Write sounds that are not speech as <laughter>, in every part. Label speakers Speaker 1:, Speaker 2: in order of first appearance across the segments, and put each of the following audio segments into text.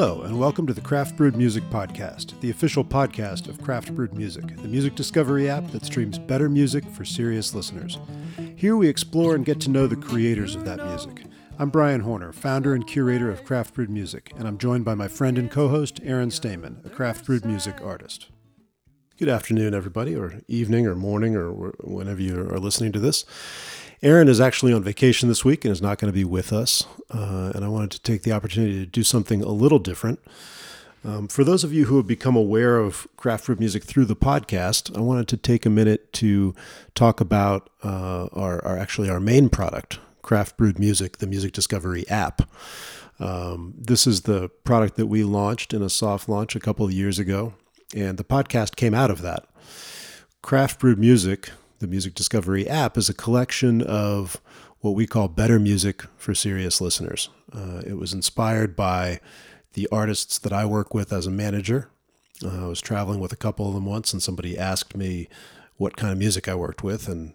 Speaker 1: Hello, and welcome to the Craft Brewed Music Podcast, the official podcast of Craft Brewed Music, the music discovery app that streams better music for serious listeners. Here we explore and get to know the creators of that music. I'm Brian Horner, founder and curator of Craft Brewed Music, and I'm joined by my friend and co host, Aaron Stamen, a Craft Brewed Music artist. Good afternoon, everybody, or evening, or morning, or whenever you are listening to this. Aaron is actually on vacation this week and is not going to be with us. Uh, and I wanted to take the opportunity to do something a little different. Um, for those of you who have become aware of craft brewed music through the podcast, I wanted to take a minute to talk about uh, our, our, actually our main product, Craft Brewed Music, the music discovery app. Um, this is the product that we launched in a soft launch a couple of years ago, and the podcast came out of that. Craft Brewed Music the Music Discovery app is a collection of what we call better music for serious listeners. Uh, it was inspired by the artists that I work with as a manager. Uh, I was traveling with a couple of them once, and somebody asked me what kind of music I worked with, and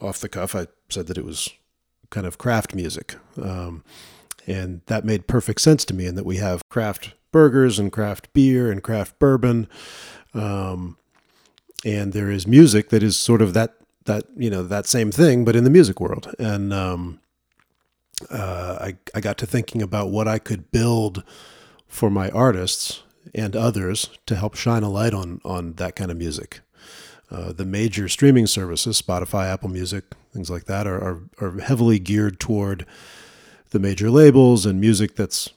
Speaker 1: off the cuff, I said that it was kind of craft music. Um, and that made perfect sense to me, in that we have craft burgers and craft beer and craft bourbon. Um, and there is music that is sort of that that you know that same thing, but in the music world. And um, uh, I I got to thinking about what I could build for my artists and others to help shine a light on on that kind of music. Uh, the major streaming services, Spotify, Apple Music, things like that, are, are, are heavily geared toward the major labels and music that's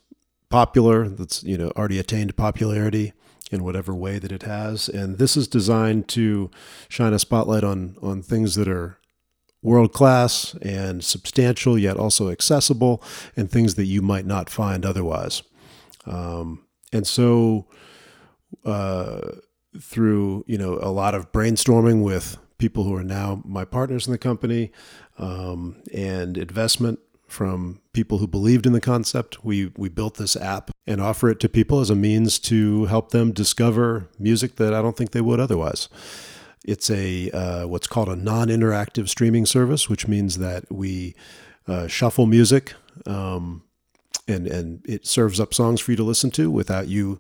Speaker 1: popular, that's you know already attained popularity in whatever way that it has. And this is designed to shine a spotlight on on things that are world class and substantial, yet also accessible, and things that you might not find otherwise. Um, and so, uh, through you know a lot of brainstorming with people who are now my partners in the company um, and investment from people who believed in the concept. We we built this app and offer it to people as a means to help them discover music that I don't think they would otherwise. It's a uh, what's called a non-interactive streaming service, which means that we uh, shuffle music. Um, and, and it serves up songs for you to listen to without you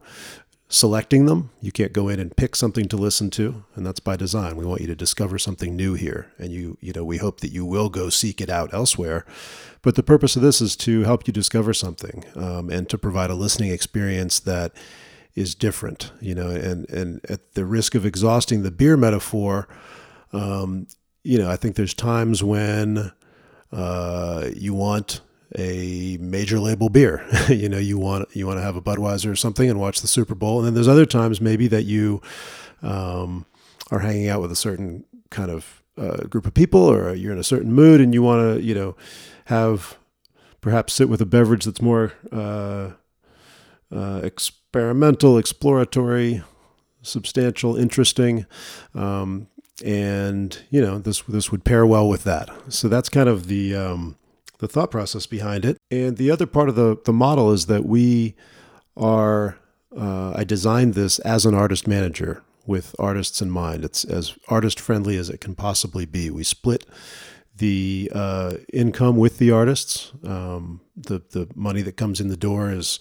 Speaker 1: selecting them. You can't go in and pick something to listen to, and that's by design. We want you to discover something new here, and you you know we hope that you will go seek it out elsewhere. But the purpose of this is to help you discover something um, and to provide a listening experience that is different. You know, and and at the risk of exhausting the beer metaphor, um, you know, I think there's times when uh, you want a major label beer. <laughs> you know, you want you want to have a Budweiser or something and watch the Super Bowl, and then there's other times maybe that you um, are hanging out with a certain kind of uh, group of people, or you're in a certain mood, and you want to you know have perhaps sit with a beverage that's more uh, uh, experimental, exploratory, substantial, interesting. Um, and you know this this would pair well with that. So that's kind of the um, the thought process behind it. And the other part of the, the model is that we are, uh, I designed this as an artist manager with artists in mind. It's as artist friendly as it can possibly be. We split the uh, income with the artists. Um, the, the money that comes in the door is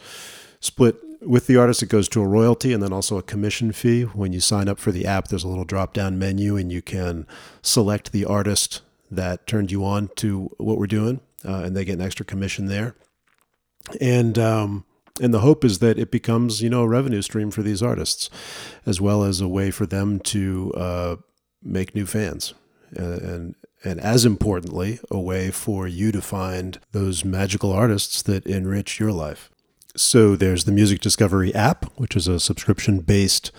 Speaker 1: split with the artist. It goes to a royalty and then also a commission fee. When you sign up for the app, there's a little drop down menu and you can select the artist that turned you on to what we're doing uh, and they get an extra commission there. And um, and the hope is that it becomes you know a revenue stream for these artists, as well as a way for them to uh, make new fans, uh, and and as importantly, a way for you to find those magical artists that enrich your life. So there's the Music Discovery app, which is a subscription based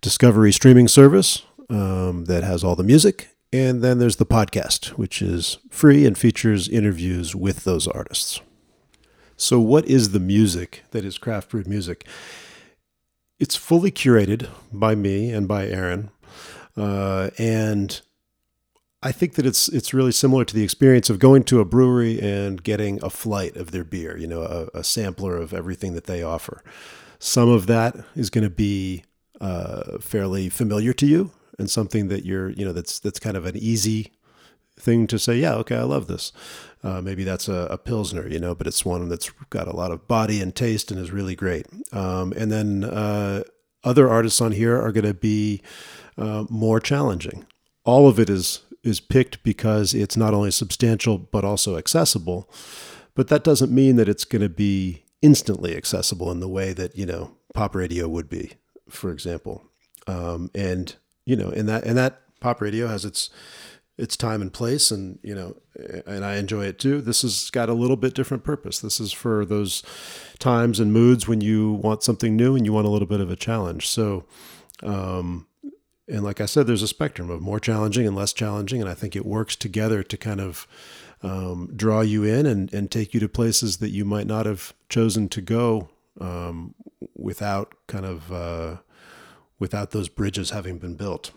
Speaker 1: discovery streaming service um, that has all the music and then there's the podcast, which is free and features interviews with those artists. So, what is the music that is craft brewed music? It's fully curated by me and by Aaron. Uh, and I think that it's it's really similar to the experience of going to a brewery and getting a flight of their beer, you know, a, a sampler of everything that they offer. Some of that is going to be uh, fairly familiar to you, and something that you're you know that's that's kind of an easy thing to say, yeah, okay, I love this. Uh, maybe that's a, a, Pilsner, you know, but it's one that's got a lot of body and taste and is really great. Um, and then uh, other artists on here are going to be uh, more challenging. All of it is is picked because it's not only substantial but also accessible. But that doesn't mean that it's going to be instantly accessible in the way that you know pop radio would be, for example. Um, and you know, and that and that pop radio has its its time and place, and you know, and I enjoy it too. This has got a little bit different purpose. This is for those times and moods when you want something new and you want a little bit of a challenge. So. Um, and like I said, there's a spectrum of more challenging and less challenging, and I think it works together to kind of um, draw you in and, and take you to places that you might not have chosen to go um, without kind of uh, without those bridges having been built.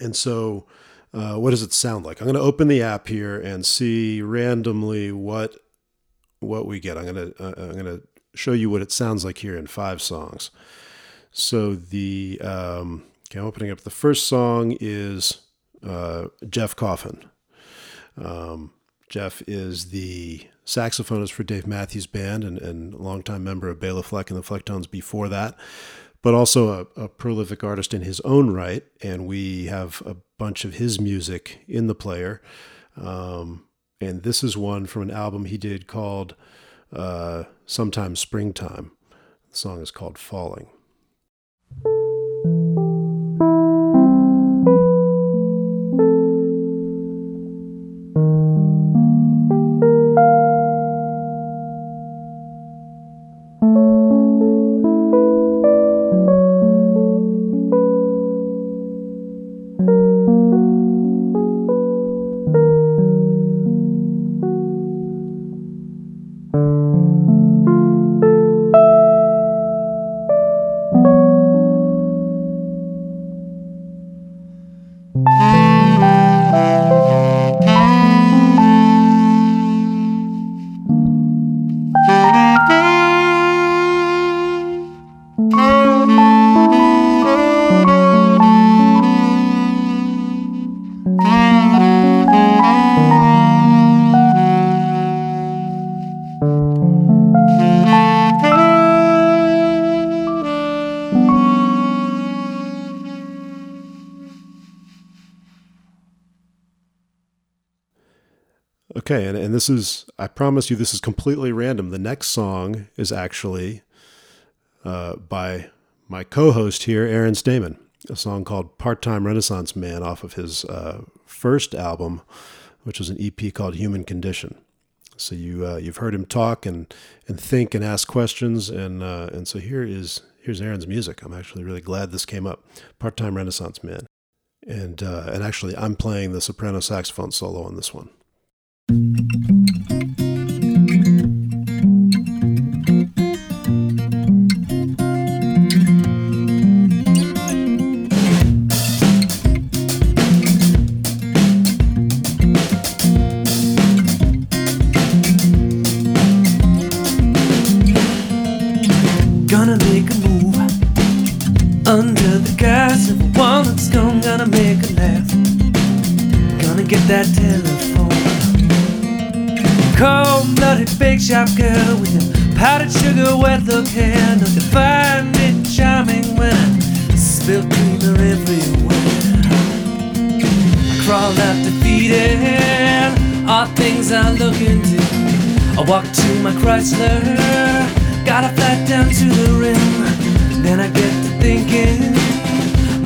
Speaker 1: And so, uh, what does it sound like? I'm going to open the app here and see randomly what what we get. I'm going to uh, I'm going to show you what it sounds like here in five songs. So the um, okay, I'm opening up. The first song is uh, Jeff Coffin. Um, Jeff is the saxophonist for Dave Matthews Band and, and longtime member of Bela Fleck and the Flecktones before that, but also a, a, prolific artist in his own right. And we have a bunch of his music in the player. Um, and this is one from an album he did called uh, Sometime Springtime. The song is called Falling. Okay, and, and this is, I promise you, this is completely random. The next song is actually uh, by my co host here, Aaron Stamen, a song called Part Time Renaissance Man off of his uh, first album, which was an EP called Human Condition. So you uh, you've heard him talk and and think and ask questions, and uh, and so here is here's Aaron's music. I'm actually really glad this came up. Part Time Renaissance Man, and uh, and actually I'm playing the soprano saxophone solo on this one.
Speaker 2: Gonna make a move under the guise of one that's gone. Gonna make a laugh. Gonna get that telephone. Cold-blooded big shop girl with a powdered sugar wet look hair. Don't you find it charming when I spill creamer everywhere? I crawled out defeated, all things I look into. I walk to my Chrysler, got a flat down to the rim. Then I get to thinking,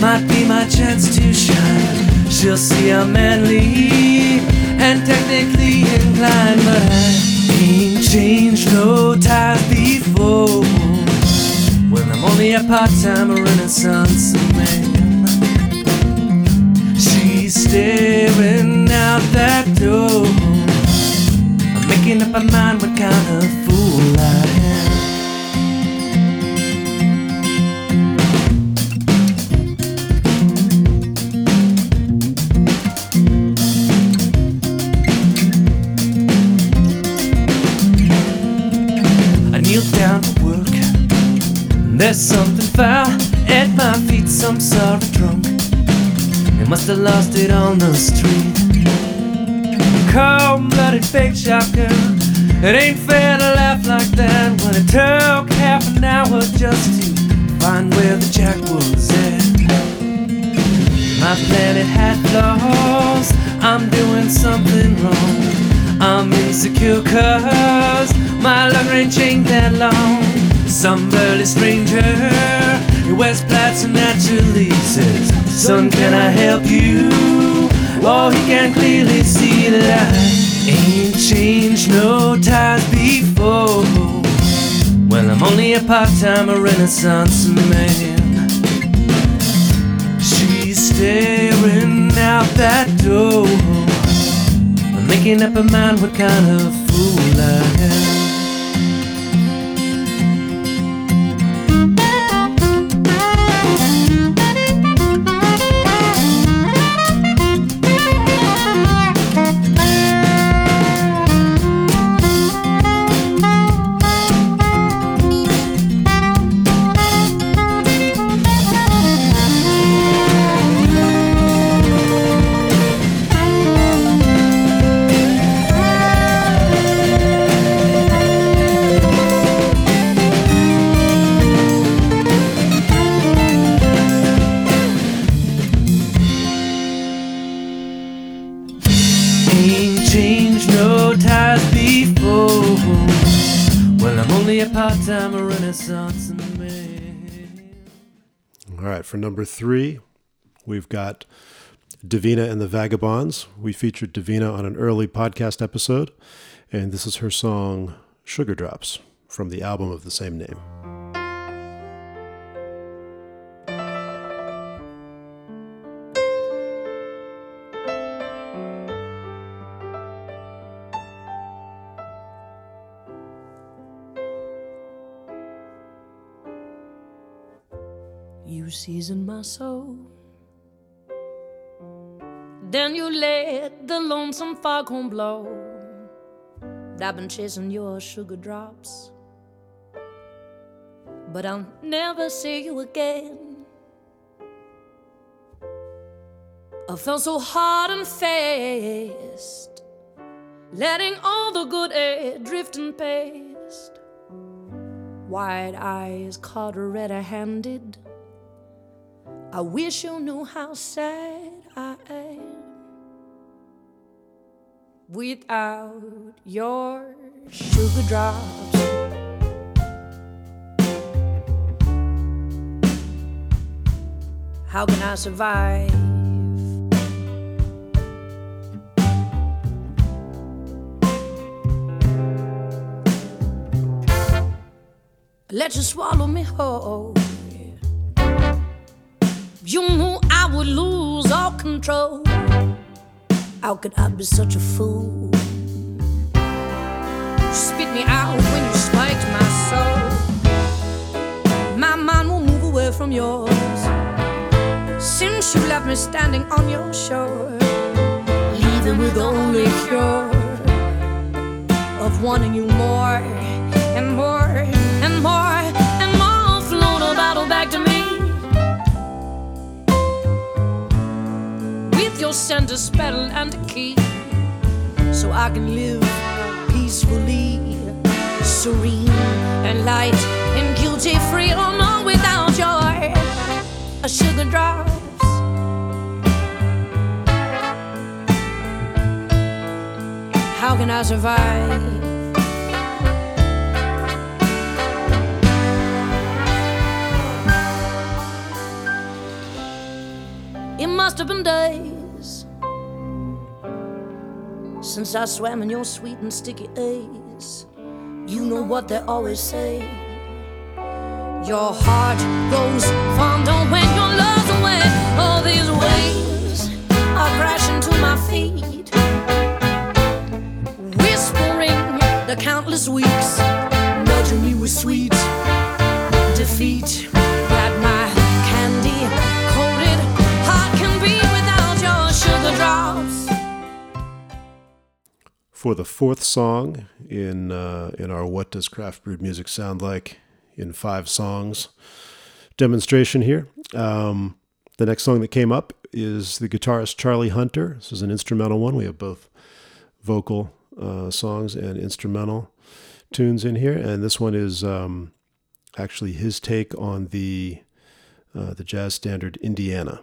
Speaker 2: might be my chance to shine. She'll see I'm manly and technically inclined, but I ain't changed no ties before. When I'm only a part-time Renaissance man, she's staring out that door. I'm making up my mind what kind of fool I am. There's something foul at my feet, some sort of drunk. They must have lost it on the street. cold-blooded fake shop girl. It ain't fair to laugh like that when it took half an hour just to find where the jack was at. My planet had flaws. I'm doing something wrong. I'm insecure cause my luck ain't ain't that long. Some burly stranger in West Platts naturally says, Son, can I help you? Oh, he can clearly see that I ain't changed no ties before. Well, I'm only a part-time Renaissance man. She's staring out that door, making up her mind what kind of fool I
Speaker 1: number three, we've got Davina and the Vagabonds. We featured Davina on an early podcast episode, and this is her song Sugar Drops from the album of the same name.
Speaker 3: You seasoned my soul. Then you let the lonesome foghorn blow. I've been chasing your sugar drops. But I'll never see you again. I felt so hard and fast, letting all the good air drift and past. Wide eyes caught red handed. I wish you knew how sad I am without your sugar drops. How can I survive? Let you swallow me whole. You knew I would lose all control. How could I be such a fool? You spit me out when you spiked my soul. My mind will move away from yours. Since you left me standing on your shore, leaving with only cure of wanting you more and more and more and more. Float a bottle back to me. With send center spell and a key so I can live peacefully, serene and light and guilty free. Oh no, without your uh, sugar drops. How can I survive? It must have been days since I swam in your sweet and sticky A's. You know what they always say. Your heart grows fonder when your love's away. All these waves are crashing to my feet, whispering the countless weeks, nudging me with sweet defeat.
Speaker 1: For the fourth song in uh, in our "What Does Craft Brewed Music Sound Like" in five songs demonstration here, um, the next song that came up is the guitarist Charlie Hunter. This is an instrumental one. We have both vocal uh, songs and instrumental tunes in here, and this one is um, actually his take on the uh, the jazz standard Indiana.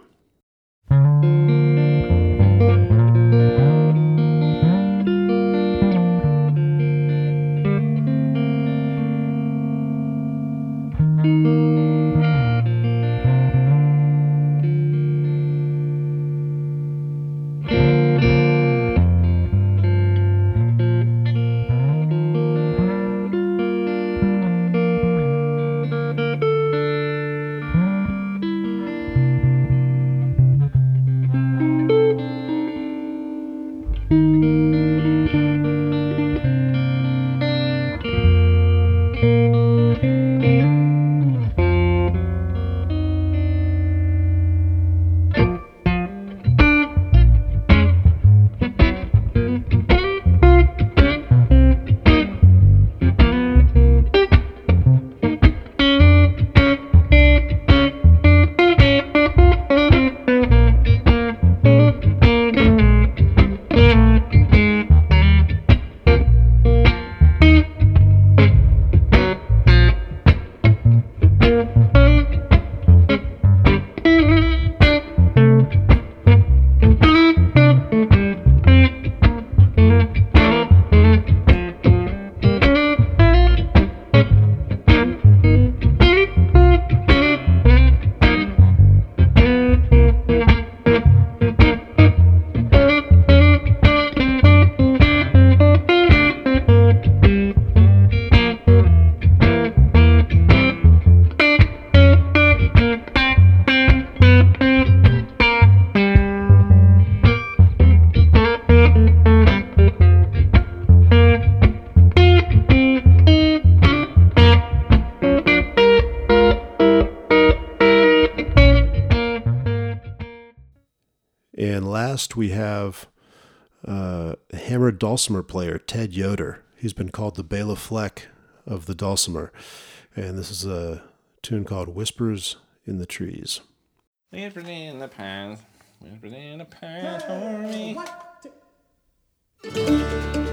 Speaker 1: And last, we have uh, hammer dulcimer player Ted Yoder. He's been called the Bela Fleck of the dulcimer. And this is a tune called Whispers in the Trees.
Speaker 4: Whispers in the pines, whispers in the pines for me.
Speaker 1: I'm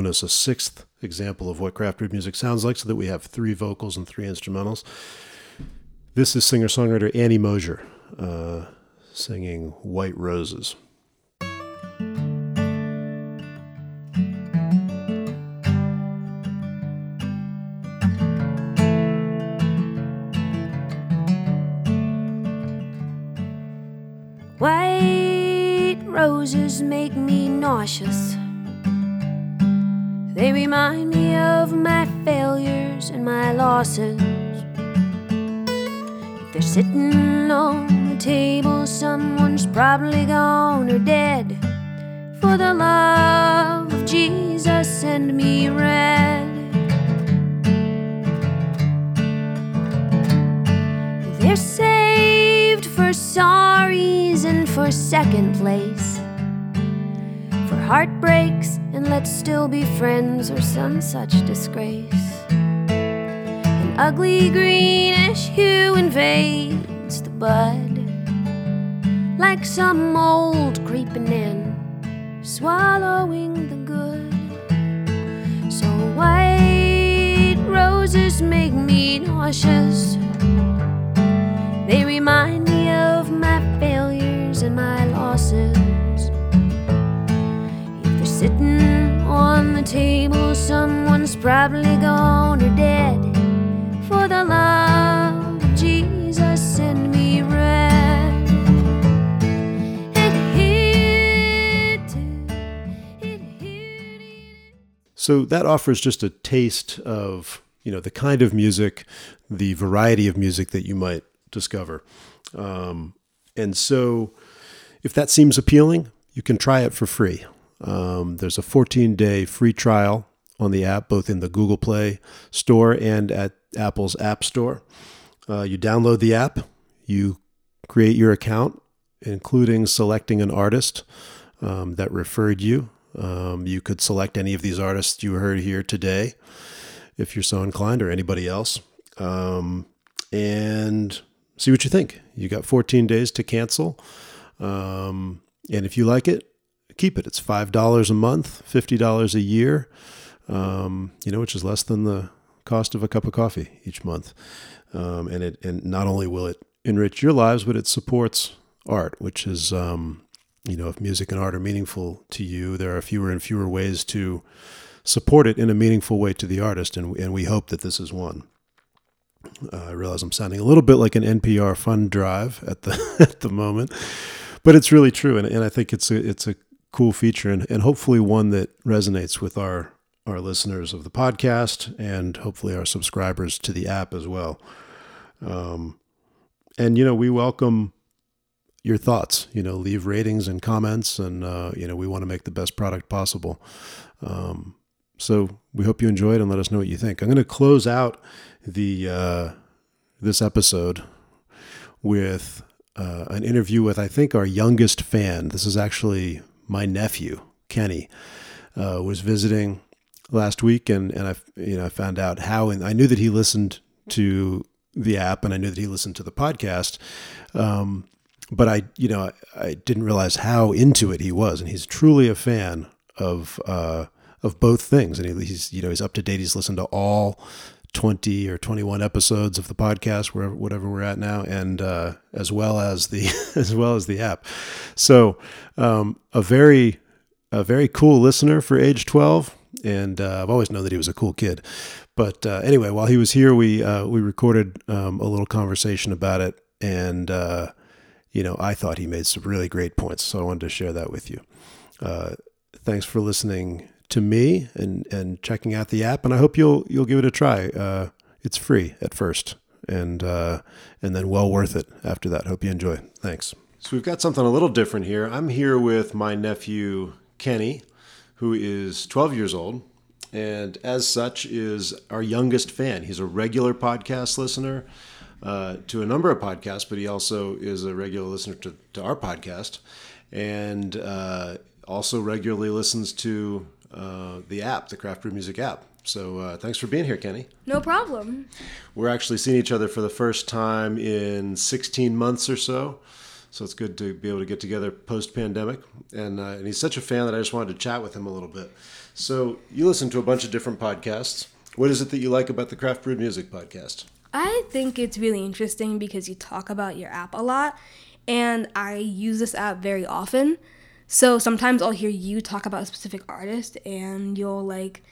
Speaker 1: bonus, a sixth example of what craft brewed music sounds like, so that we have three vocals and three instrumentals. This is singer songwriter Annie Mosier uh, singing White Roses.
Speaker 5: White roses make me nauseous. They remind me of my failures and my losses. If they're sitting on the table, someone's probably gone or dead. For the love of Jesus, send me red. They're saved for sorries and for second place. For heartbreaks let's still be friends or some such disgrace. An ugly greenish hue invades the bud. Like some mold creeping in, swallowing the good. So white roses make me nauseous. They remind me of my failures and my losses. On the table, someone's probably gone or dead. For the love of Jesus, send me to-
Speaker 1: So that offers just a taste of you know the kind of music, the variety of music that you might discover, um, and so if that seems appealing, you can try it for free. Um, there's a 14 day free trial on the app, both in the Google Play Store and at Apple's App Store. Uh, you download the app, you create your account, including selecting an artist um, that referred you. Um, you could select any of these artists you heard here today, if you're so inclined, or anybody else, um, and see what you think. You got 14 days to cancel, um, and if you like it, keep it. It's five dollars a month, fifty dollars a year. Um, you know, which is less than the cost of a cup of coffee each month. Um, and it and not only will it enrich your lives, but it supports art, which is um, you know, if music and art are meaningful to you, there are fewer and fewer ways to support it in a meaningful way to the artist, and and we hope that this is one. Uh, I realize I'm sounding a little bit like an NPR fund drive at the <laughs> at the moment, but it's really true, and, and I think it's a it's a cool feature, and, and hopefully one that resonates with our our listeners of the podcast, and hopefully our subscribers to the app as well. Um, and you know, we welcome your thoughts. You know, leave ratings and comments, and uh, you know, we want to make the best product possible. Um, so we hope you enjoy it, and let us know what you think. I'm going to close out the uh, this episode with uh, an interview with I think our youngest fan. This is actually my nephew Kenny. Uh, was visiting last week, and and I you know I found out how, and I knew that he listened to the app, and I knew that he listened to the podcast. Um, but I, you know, I, I didn't realize how into it he was, and he's truly a fan of uh, of both things, and he, he's you know he's up to date. He's listened to all twenty or twenty one episodes of the podcast, wherever whatever we're at now, and uh, as well as the <laughs> as well as the app. So um, a very a very cool listener for age twelve, and uh, I've always known that he was a cool kid. But uh, anyway, while he was here, we uh, we recorded um, a little conversation about it, and uh, you know, I thought he made some really great points, so I wanted to share that with you. Uh, thanks for listening to me and and checking out the app, and I hope you'll you'll give it a try. Uh, it's free at first, and uh, and then well worth it after that. Hope you enjoy. Thanks. So we've got something a little different here. I'm here with my nephew Kenny, who is 12 years old, and as such is our youngest fan. He's a regular podcast listener uh, to a number of podcasts, but he also is a regular listener to, to our podcast, and uh, also regularly listens to uh, the app, the Craft Brew Music app. So uh, thanks for being here, Kenny.
Speaker 3: No problem.
Speaker 1: We're actually seeing each other for the first time in 16 months or so. So it's good to be able to get together post pandemic. And, uh, and he's such a fan that I just wanted to chat with him a little bit. So you listen to a bunch of different podcasts. What is it that you like about the Craft Brew Music podcast?
Speaker 6: I think it's really interesting because you talk about your app a lot, and I use this app very often. So sometimes I'll hear you talk about a specific artist, and you'll like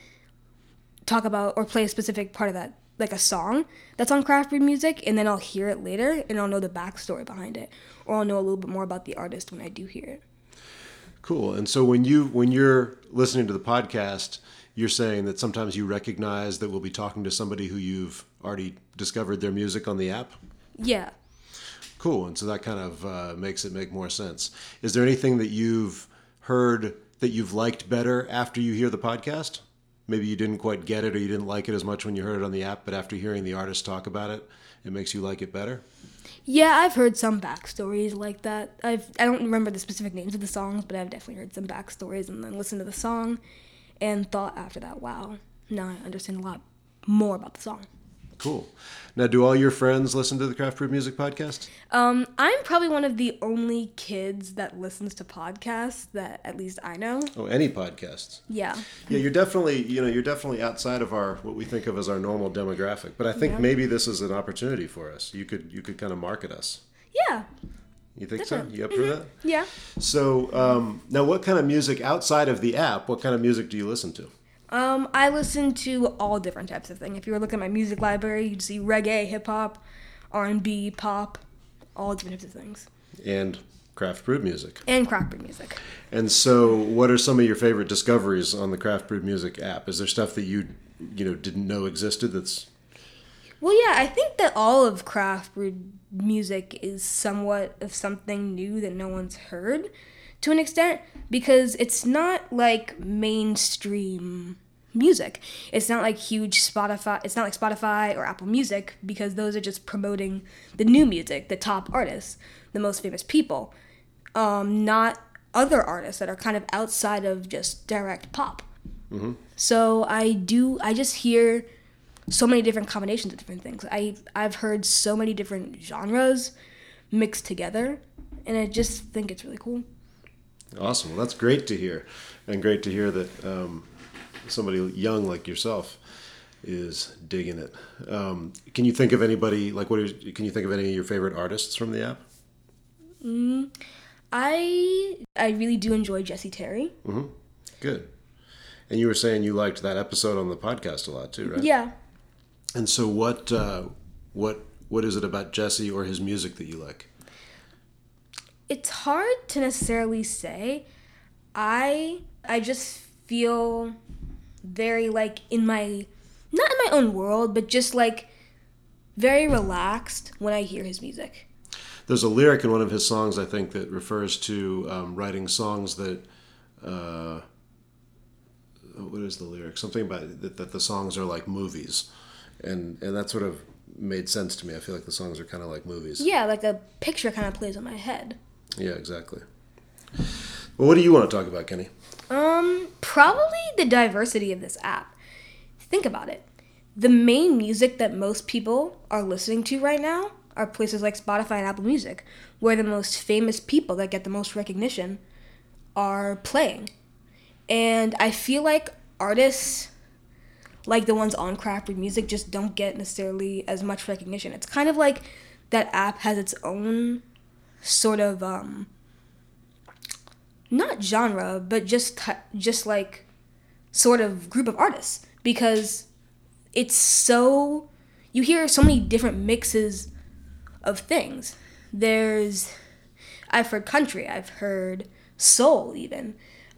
Speaker 6: talk about or play a specific part of that, like a song that's on Craft Brew Music, and then I'll hear it later, and I'll know the backstory behind it, or I'll know a little bit more about the artist when I do hear it.
Speaker 1: Cool. And so when you when you're listening to the podcast, you're saying that sometimes you recognize that we'll be talking to somebody who you've already discovered their music on the app.
Speaker 6: Yeah.
Speaker 1: Cool. And so that kind of uh, makes it make more sense. Is there anything that you've heard that you've liked better after you hear the podcast? Maybe you didn't quite get it or you didn't like it as much when you heard it on the app, but after hearing the artist talk about it, it makes you like it better?
Speaker 6: Yeah, I've heard some backstories like that. I've I don't remember the specific names of the songs, but I've definitely heard some backstories and then listened to the song and thought after that, wow, now I understand a lot more about the song.
Speaker 1: Cool. Now, do all your friends listen to the Craft Brew Music podcast?
Speaker 6: Um, I'm probably one of the only kids that listens to podcasts that at least I know.
Speaker 1: Oh, any podcasts?
Speaker 6: Yeah.
Speaker 1: Yeah, you're definitely you know you're definitely outside of our what we think of as our normal demographic. But I think maybe this is an opportunity for us. You could you could kind of market us.
Speaker 6: Yeah.
Speaker 1: You think so? You up for that?
Speaker 6: Yeah.
Speaker 1: So um, now, what kind of music outside of the app? What kind of music do you listen to?
Speaker 6: Um, I listen to all different types of things. If you were looking at my music library, you'd see reggae, hip hop, R and B, pop, all different types of things,
Speaker 1: And craft brewed music.
Speaker 6: and craft beer music.
Speaker 1: And so, what are some of your favorite discoveries on the craft brewed music app? Is there stuff that you you know didn't know existed? That's
Speaker 6: Well, yeah, I think that all of craft brewed music is somewhat of something new that no one's heard to an extent because it's not like mainstream music. It's not like huge Spotify, it's not like Spotify or Apple Music because those are just promoting the new music, the top artists, the most famous people, um, not other artists that are kind of outside of just direct pop. So I do, I just hear so many different combinations of different things. I I've heard so many different genres mixed together, and I just think it's really cool.
Speaker 1: Awesome. Well, that's great to hear, and great to hear that um, somebody young like yourself is digging it. Um, can you think of anybody like what? Is, can you think of any of your favorite artists from the app?
Speaker 6: I I really do enjoy Jesse Terry.
Speaker 1: Good. And you were saying you liked that episode on the podcast a lot too, right?
Speaker 6: Yeah.
Speaker 1: And so, what uh, what what is it about Jesse or his music that you like?
Speaker 6: It's hard to necessarily say. I I just feel very like in my not in my own world, but just like very relaxed when I hear his music.
Speaker 1: There's a lyric in one of his songs, I think, that refers to um, writing songs that. Uh, what is the lyric? Something about that, that the songs are like movies, and and that sort of made sense to me. I feel like the songs are kind of like movies.
Speaker 6: Yeah, like a picture kind of plays in my head.
Speaker 1: Yeah, exactly. Well, what do you want to talk about, Kenny?
Speaker 6: Um, probably the diversity of this app. Think about it. The main music that most people are listening to right now are places like Spotify and Apple Music, where the most famous people that get the most recognition are playing. And I feel like artists like the ones on Craft Brew Music just don't get necessarily as much recognition. It's kind of like that app has its own sort of um not genre, but just just like sort of group of artists because it's so you hear so many different mixes of things. There's I've heard country, I've heard soul even.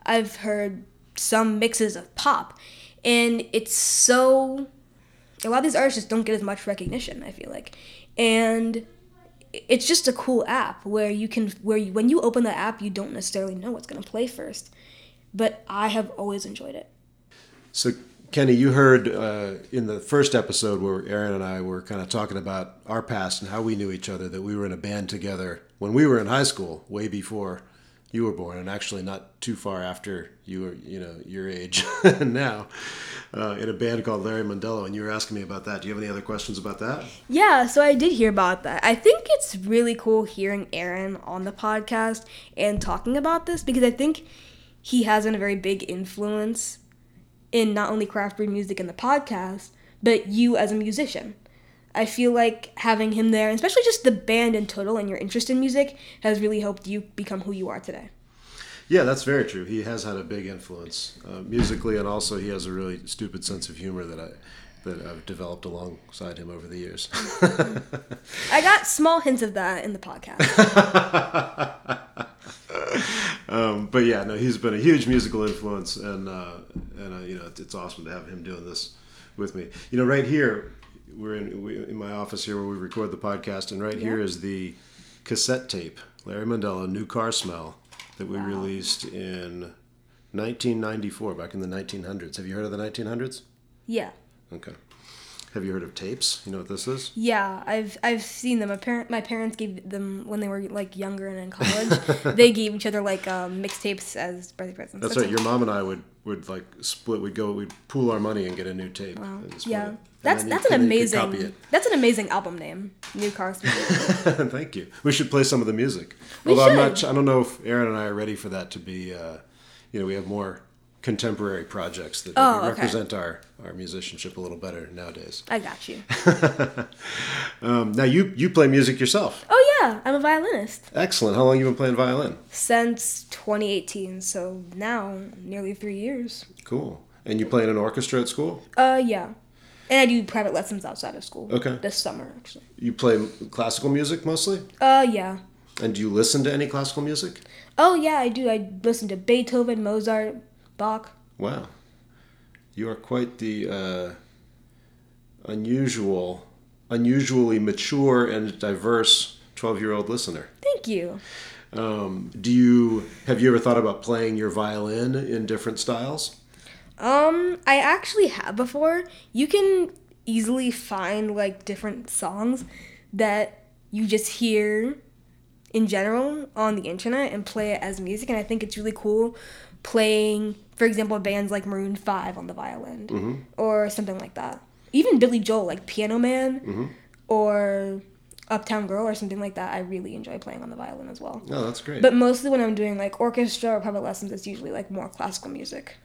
Speaker 6: I've heard some mixes of pop and it's so a lot of these artists just don't get as much recognition, I feel like. And it's just a cool app where you can where you, when you open the app you don't necessarily know what's going to play first but i have always enjoyed it.
Speaker 1: So, Kenny, you heard uh, in the first episode where Aaron and I were kind of talking about our past and how we knew each other, that we were in a band together when we were in high school, way before you were born, and actually not too far after you were, you know, your age <laughs> now, uh, in a band called Larry Mondello, and you were asking me about that. Do you have any other questions about that?
Speaker 6: Yeah, so I did hear about that. I think it's really cool hearing Aaron on the podcast and talking about this because I think he has been a very big influence in not only craft brew music and the podcast, but you as a musician. I feel like having him there, and especially just the band in total and your interest in music, has really helped you become who you are today.
Speaker 1: Yeah, that's very true. He has had a big influence uh, musically, and also he has a really stupid sense of humor that I that I've developed alongside him over the years. <laughs>
Speaker 6: I got small hints of that in the podcast. <laughs>
Speaker 1: um, but yeah, no, he's been a huge musical influence, and uh, and uh, you know, it's, it's awesome to have him doing this with me. You know, right here, we're in we, in my office here where we record the podcast, and right here is the cassette tape, Larry Mandela, "New Car Smell," that we released in 1994, back in the 1900s. Have you heard of the 1900s?
Speaker 6: yeah.
Speaker 1: Okay. Have you heard of tapes? You know what this is?
Speaker 6: Yeah, I've I've seen them. My parent my parents gave them when they were like younger and in college. <laughs> they gave each other like um, mixtapes as birthday presents.
Speaker 1: That's right. Your mom and I would would like split. We'd go. We'd pool our money and get a new tape.
Speaker 6: Wow. Yeah,
Speaker 1: it.
Speaker 6: That's that's an
Speaker 1: and then you could copy
Speaker 6: amazing that's an amazing album name. New Car <laughs>
Speaker 1: Thank you. We should play some of the music.
Speaker 6: We
Speaker 1: Although I'm not. I don't know if Aaron and I are ready for that to be. Uh, you know, we have more contemporary projects that
Speaker 6: Oh, okay.
Speaker 1: represent our our musicianship a little better nowadays.
Speaker 6: I got you. <laughs>
Speaker 1: Um, now you you play music yourself.
Speaker 6: Oh yeah, I'm a violinist
Speaker 1: Excellent. How long you been playing violin?
Speaker 6: since 2018. So now nearly three years.
Speaker 1: Cool. And you play in an orchestra at school?
Speaker 6: Uh yeah, and I do private lessons outside of school.
Speaker 1: Okay.
Speaker 6: This summer actually.
Speaker 1: You play classical music mostly?
Speaker 6: Uh yeah.
Speaker 1: And do you listen to any classical music?
Speaker 6: Oh yeah, I do. I listen to Beethoven, Mozart, Bach.
Speaker 1: Wow. You are quite the uh, unusual, unusually mature and diverse 12 year old listener.
Speaker 6: Thank you.
Speaker 1: Um, do you have you ever thought about playing your violin in different styles?
Speaker 6: Um, I actually have before. You can easily find like different songs that you just hear in general on the internet and play it as music and I think it's really cool playing for example bands like Maroon 5 on the violin or something like that. Even Billy Joel like Piano Man or Uptown Girl or something like that. I really enjoy playing on the violin as well.
Speaker 1: Oh, that's great.
Speaker 6: But mostly when I'm doing like orchestra or private lessons it's usually like more classical music.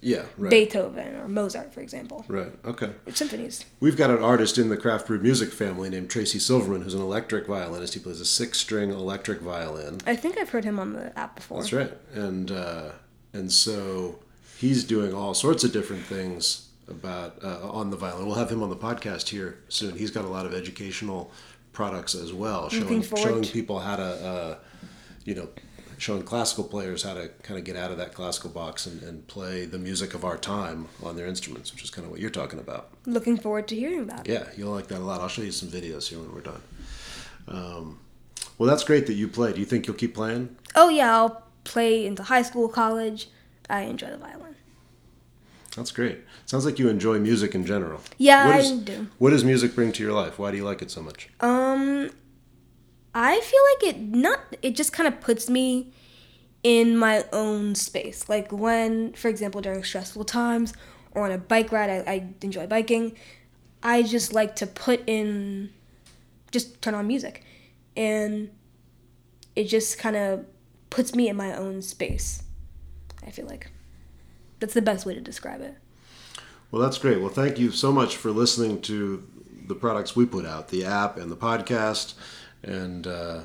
Speaker 1: Yeah, right.
Speaker 6: Beethoven or Mozart, for example.
Speaker 1: Right. Okay.
Speaker 6: Symphonies.
Speaker 1: We've got an artist in the Craft Brewed Music family named Tracy Silverman, who's an electric violinist. He plays a six-string electric violin.
Speaker 6: I think I've heard him on the app before.
Speaker 1: That's right. And uh, and so he's doing all sorts of different things about uh, on the violin. We'll have him on the podcast here soon. He's got a lot of educational products as well, showing showing people how to, uh, you know, showing classical players how to kind of get out of that classical box and, and play the music of our time on their instruments, which is kind of what you're talking about.
Speaker 6: Looking forward to hearing that.
Speaker 1: Yeah, you'll like that a lot. I'll show you some videos here when we're done. Um, well, that's great that you play. Do you think you'll keep playing?
Speaker 6: Oh yeah, I'll play into high school, college. I enjoy the violin.
Speaker 1: That's great. Sounds like you enjoy music in general.
Speaker 6: Yeah,
Speaker 1: What
Speaker 6: I
Speaker 1: is-
Speaker 6: do.
Speaker 1: What does music bring to your life? Why do you like it so much?
Speaker 6: Um, I feel like it not. It just kind of puts me in my own space. Like when, for example, during stressful times or on a bike ride, I, I enjoy biking. I just like to put in, just turn on music, and it just kind of puts me in my own space. I feel like that's the best way to describe it.
Speaker 1: Well, that's great. Well, thank you so much for listening to the products we put out, the app and the podcast, and uh,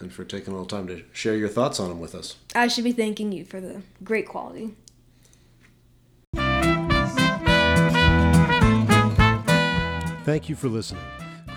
Speaker 1: and for taking a little time to share your thoughts on them with us.
Speaker 6: I should be thanking you for the great quality.
Speaker 1: Thank you for listening.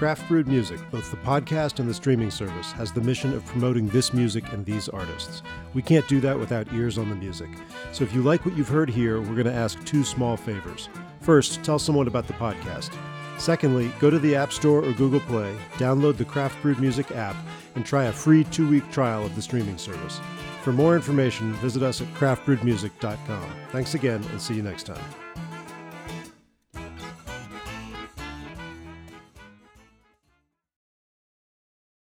Speaker 1: Craft Brewed Music, both the podcast and the streaming service, has the mission of promoting this music and these artists. We can't do that without ears on the music. So if you like what you've heard here, we're going to ask two small favors. First, tell someone about the podcast. Secondly, go to the App Store or Google Play, download the Craft Brewed Music app, and try a free two week trial of the streaming service. For more information, visit us at craftbrewedmusic.com. Thanks again, and see you next time.